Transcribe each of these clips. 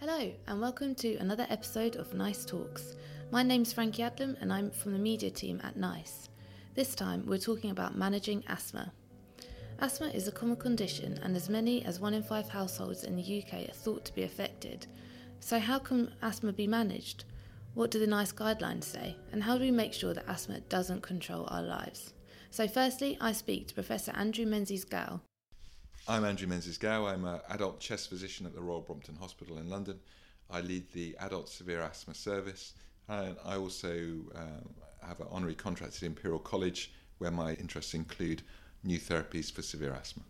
Hello, and welcome to another episode of Nice Talks. My name's Frankie Adlam, and I'm from the media team at NICE. This time, we're talking about managing asthma. Asthma is a common condition, and as many as one in five households in the UK are thought to be affected. So, how can asthma be managed? What do the NICE guidelines say? And how do we make sure that asthma doesn't control our lives? So, firstly, I speak to Professor Andrew Menzies Gow. I'm Andrew Menzies Gow. I'm an adult chest physician at the Royal Brompton Hospital in London. I lead the adult severe asthma service, and I also um, have an honorary contract at Imperial College where my interests include new therapies for severe asthma.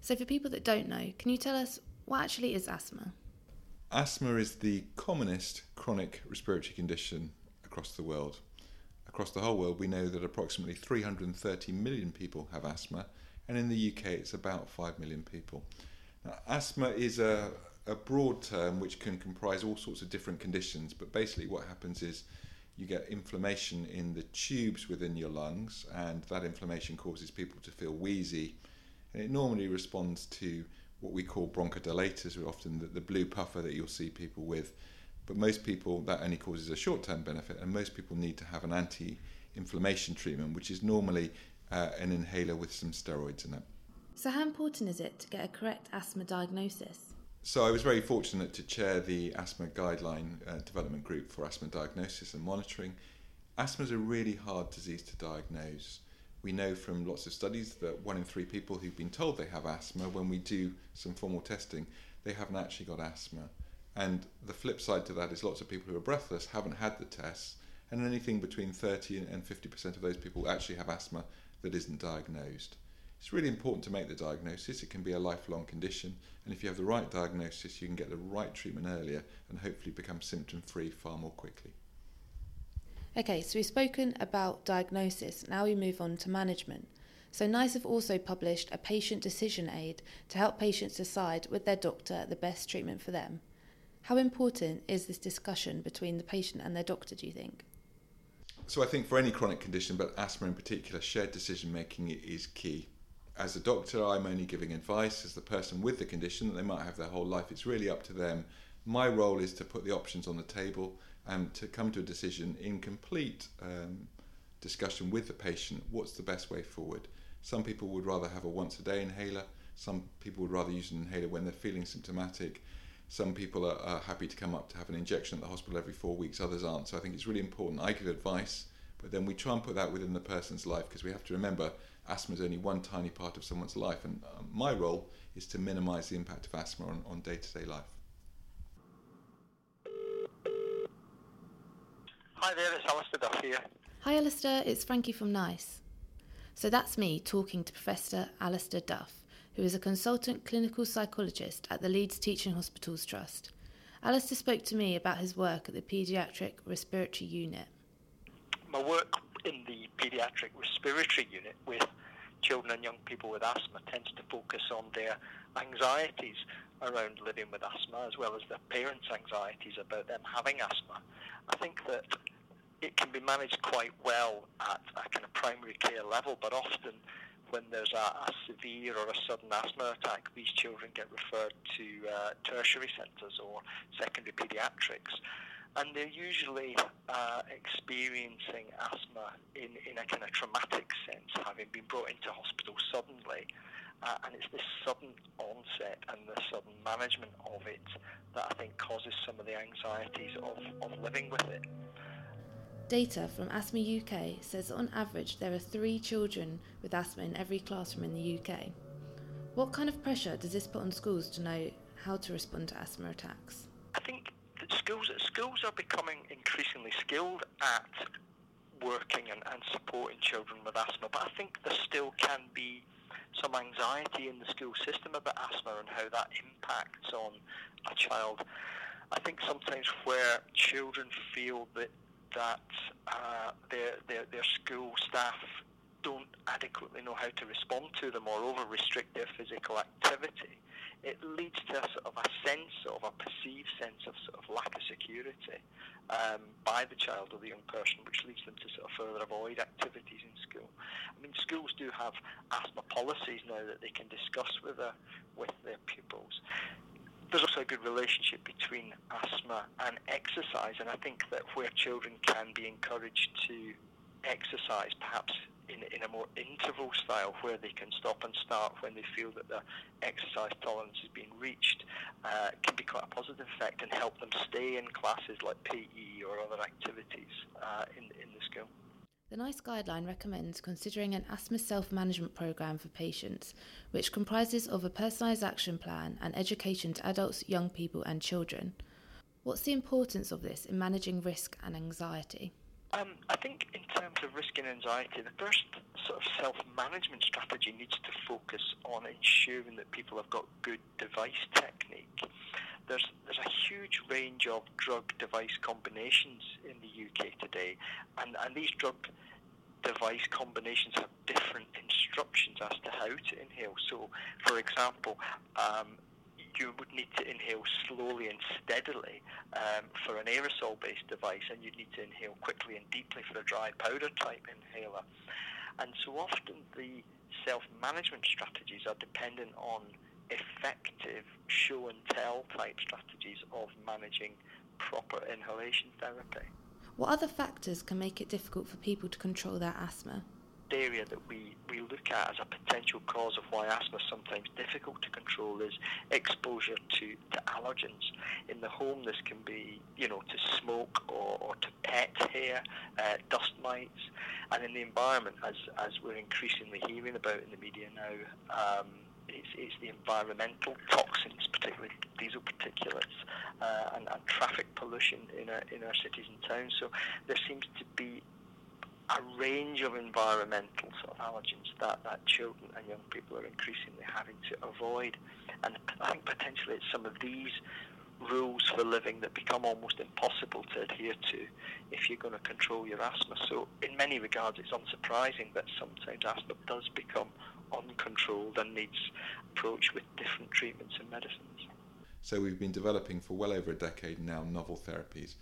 So, for people that don't know, can you tell us what actually is asthma? Asthma is the commonest chronic respiratory condition across the world. Across the whole world, we know that approximately 330 million people have asthma, and in the UK, it's about 5 million people. Now, asthma is a, a broad term which can comprise all sorts of different conditions, but basically, what happens is you get inflammation in the tubes within your lungs, and that inflammation causes people to feel wheezy. And it normally responds to what we call bronchodilators, or often the, the blue puffer that you'll see people with. But most people, that only causes a short term benefit, and most people need to have an anti inflammation treatment, which is normally uh, an inhaler with some steroids in it. So, how important is it to get a correct asthma diagnosis? So, I was very fortunate to chair the asthma guideline uh, development group for asthma diagnosis and monitoring. Asthma is a really hard disease to diagnose. We know from lots of studies that one in three people who've been told they have asthma, when we do some formal testing, they haven't actually got asthma. And the flip side to that is lots of people who are breathless haven't had the tests, and anything between 30 and 50% of those people actually have asthma that isn't diagnosed. It's really important to make the diagnosis. It can be a lifelong condition, and if you have the right diagnosis, you can get the right treatment earlier and hopefully become symptom free far more quickly. Okay, so we've spoken about diagnosis. Now we move on to management. So, NICE have also published a patient decision aid to help patients decide with their doctor the best treatment for them. How important is this discussion between the patient and their doctor, do you think? So, I think for any chronic condition, but asthma in particular, shared decision making is key. As a doctor, I'm only giving advice as the person with the condition they might have their whole life. It's really up to them. My role is to put the options on the table and to come to a decision in complete um, discussion with the patient what's the best way forward. Some people would rather have a once a day inhaler, some people would rather use an inhaler when they're feeling symptomatic. Some people are, are happy to come up to have an injection at the hospital every four weeks, others aren't. So I think it's really important. I give advice, but then we try and put that within the person's life because we have to remember asthma is only one tiny part of someone's life, and uh, my role is to minimize the impact of asthma on day to day life. Hi there, it's Alistair Duff here. Hi Alistair, it's Frankie from NICE. So that's me talking to Professor Alistair Duff, who is a consultant clinical psychologist at the Leeds Teaching Hospitals Trust. Alistair spoke to me about his work at the Paediatric Respiratory Unit. My work in the Paediatric Respiratory Unit with children and young people with asthma tends to focus on their anxieties around living with asthma as well as their parents' anxieties about them having asthma. I think that it can be managed quite well at a kind of primary care level, but often when there's a, a severe or a sudden asthma attack, these children get referred to uh, tertiary centres or secondary paediatrics. And they're usually uh, experiencing asthma in, in a kind of traumatic sense, having been brought into hospital suddenly. Uh, and it's this sudden onset and the sudden management of it that I think causes some of the anxieties of, of living with it. Data from Asthma UK says that on average there are three children with asthma in every classroom in the UK. What kind of pressure does this put on schools to know how to respond to asthma attacks? I think that schools schools are becoming increasingly skilled at working and, and supporting children with asthma, but I think there still can be some anxiety in the school system about asthma and how that impacts on a child. I think sometimes where children feel that that uh, their, their, their school staff don't adequately know how to respond to them or over restrict their physical activity, it leads to a sort of a sense of a perceived sense of sort of lack of security um, by the child or the young person, which leads them to sort of further avoid activities in school. I mean, schools do have asthma policies now that they can discuss with their with their pupils. There's also a good relationship between asthma and exercise, and I think that where children can be encouraged to exercise, perhaps in, in a more interval style where they can stop and start when they feel that their exercise tolerance is being reached, uh, can be quite a positive effect and help them stay in classes like PE or other activities uh, in, in the school. The NICE guideline recommends considering an asthma self management programme for patients, which comprises of a personalised action plan and education to adults, young people, and children. What's the importance of this in managing risk and anxiety? Um, I think in terms of risk and anxiety, the first sort of self-management strategy needs to focus on ensuring that people have got good device technique. There's there's a huge range of drug device combinations in the UK today, and, and these drug device combinations have different instructions as to how to inhale. So, for example, um, you would need to inhale slowly and steadily um, for an aerosol-based device, and you'd need to inhale quickly and deeply for a dry powder type inhaler. And so often the self-management strategies are dependent on effective show and tell type strategies of managing proper inhalation therapy. What other factors can make it difficult for people to control their asthma? The area that we, we look at as a potential cause of why asthma is sometimes difficult to control is exposure to, to allergens. In the home, this can be, you know, to smoke or, or to pet hair, uh, dust mites, and in the environment, as, as we're increasingly hearing about in the media now, um, it's, it's the environmental toxins, particularly diesel particulates, uh, and, and traffic pollution in our, in our cities and towns. So there seems to be a range of environmental sort of allergens that, that children and young people are increasingly having to avoid. And I think potentially it's some of these rules for living that become almost impossible to adhere to if you're going to control your asthma. So in many regards it's unsurprising that sometimes asthma does become uncontrolled and needs approach with different treatments and medicines. So we've been developing for well over a decade now novel therapies.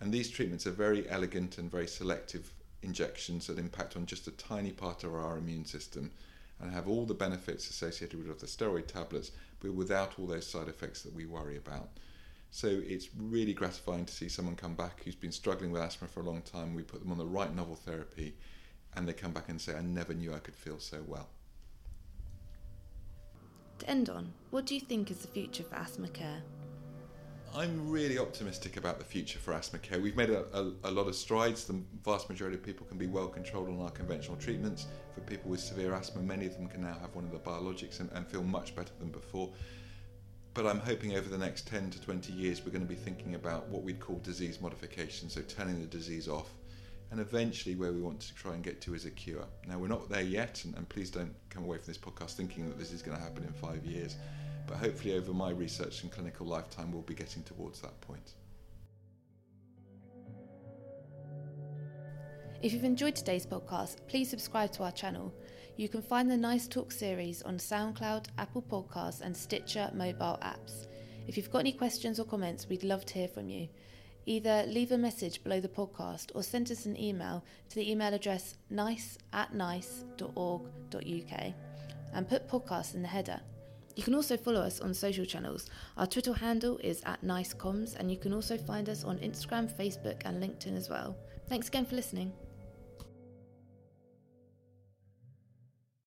And these treatments are very elegant and very selective injections that impact on just a tiny part of our immune system and have all the benefits associated with the steroid tablets, but without all those side effects that we worry about. So it's really gratifying to see someone come back who's been struggling with asthma for a long time. We put them on the right novel therapy, and they come back and say, I never knew I could feel so well. To end on, what do you think is the future for asthma care? I'm really optimistic about the future for asthma care. We've made a, a, a, lot of strides. The vast majority of people can be well controlled on our conventional treatments. For people with severe asthma, many of them can now have one of the biologics and, and feel much better than before. But I'm hoping over the next 10 to 20 years, we're going to be thinking about what we'd call disease modification, so turning the disease off. And eventually, where we want to try and get to is a cure. Now, we're not there yet, and, and please don't come away from this podcast thinking that this is going to happen in five years but hopefully over my research and clinical lifetime we'll be getting towards that point. If you've enjoyed today's podcast, please subscribe to our channel. You can find the Nice Talk series on SoundCloud, Apple Podcasts, and Stitcher mobile apps. If you've got any questions or comments, we'd love to hear from you. Either leave a message below the podcast or send us an email to the email address nice at nice.org.uk and put podcast in the header. You can also follow us on social channels. Our Twitter handle is at NICEComms, and you can also find us on Instagram, Facebook, and LinkedIn as well. Thanks again for listening.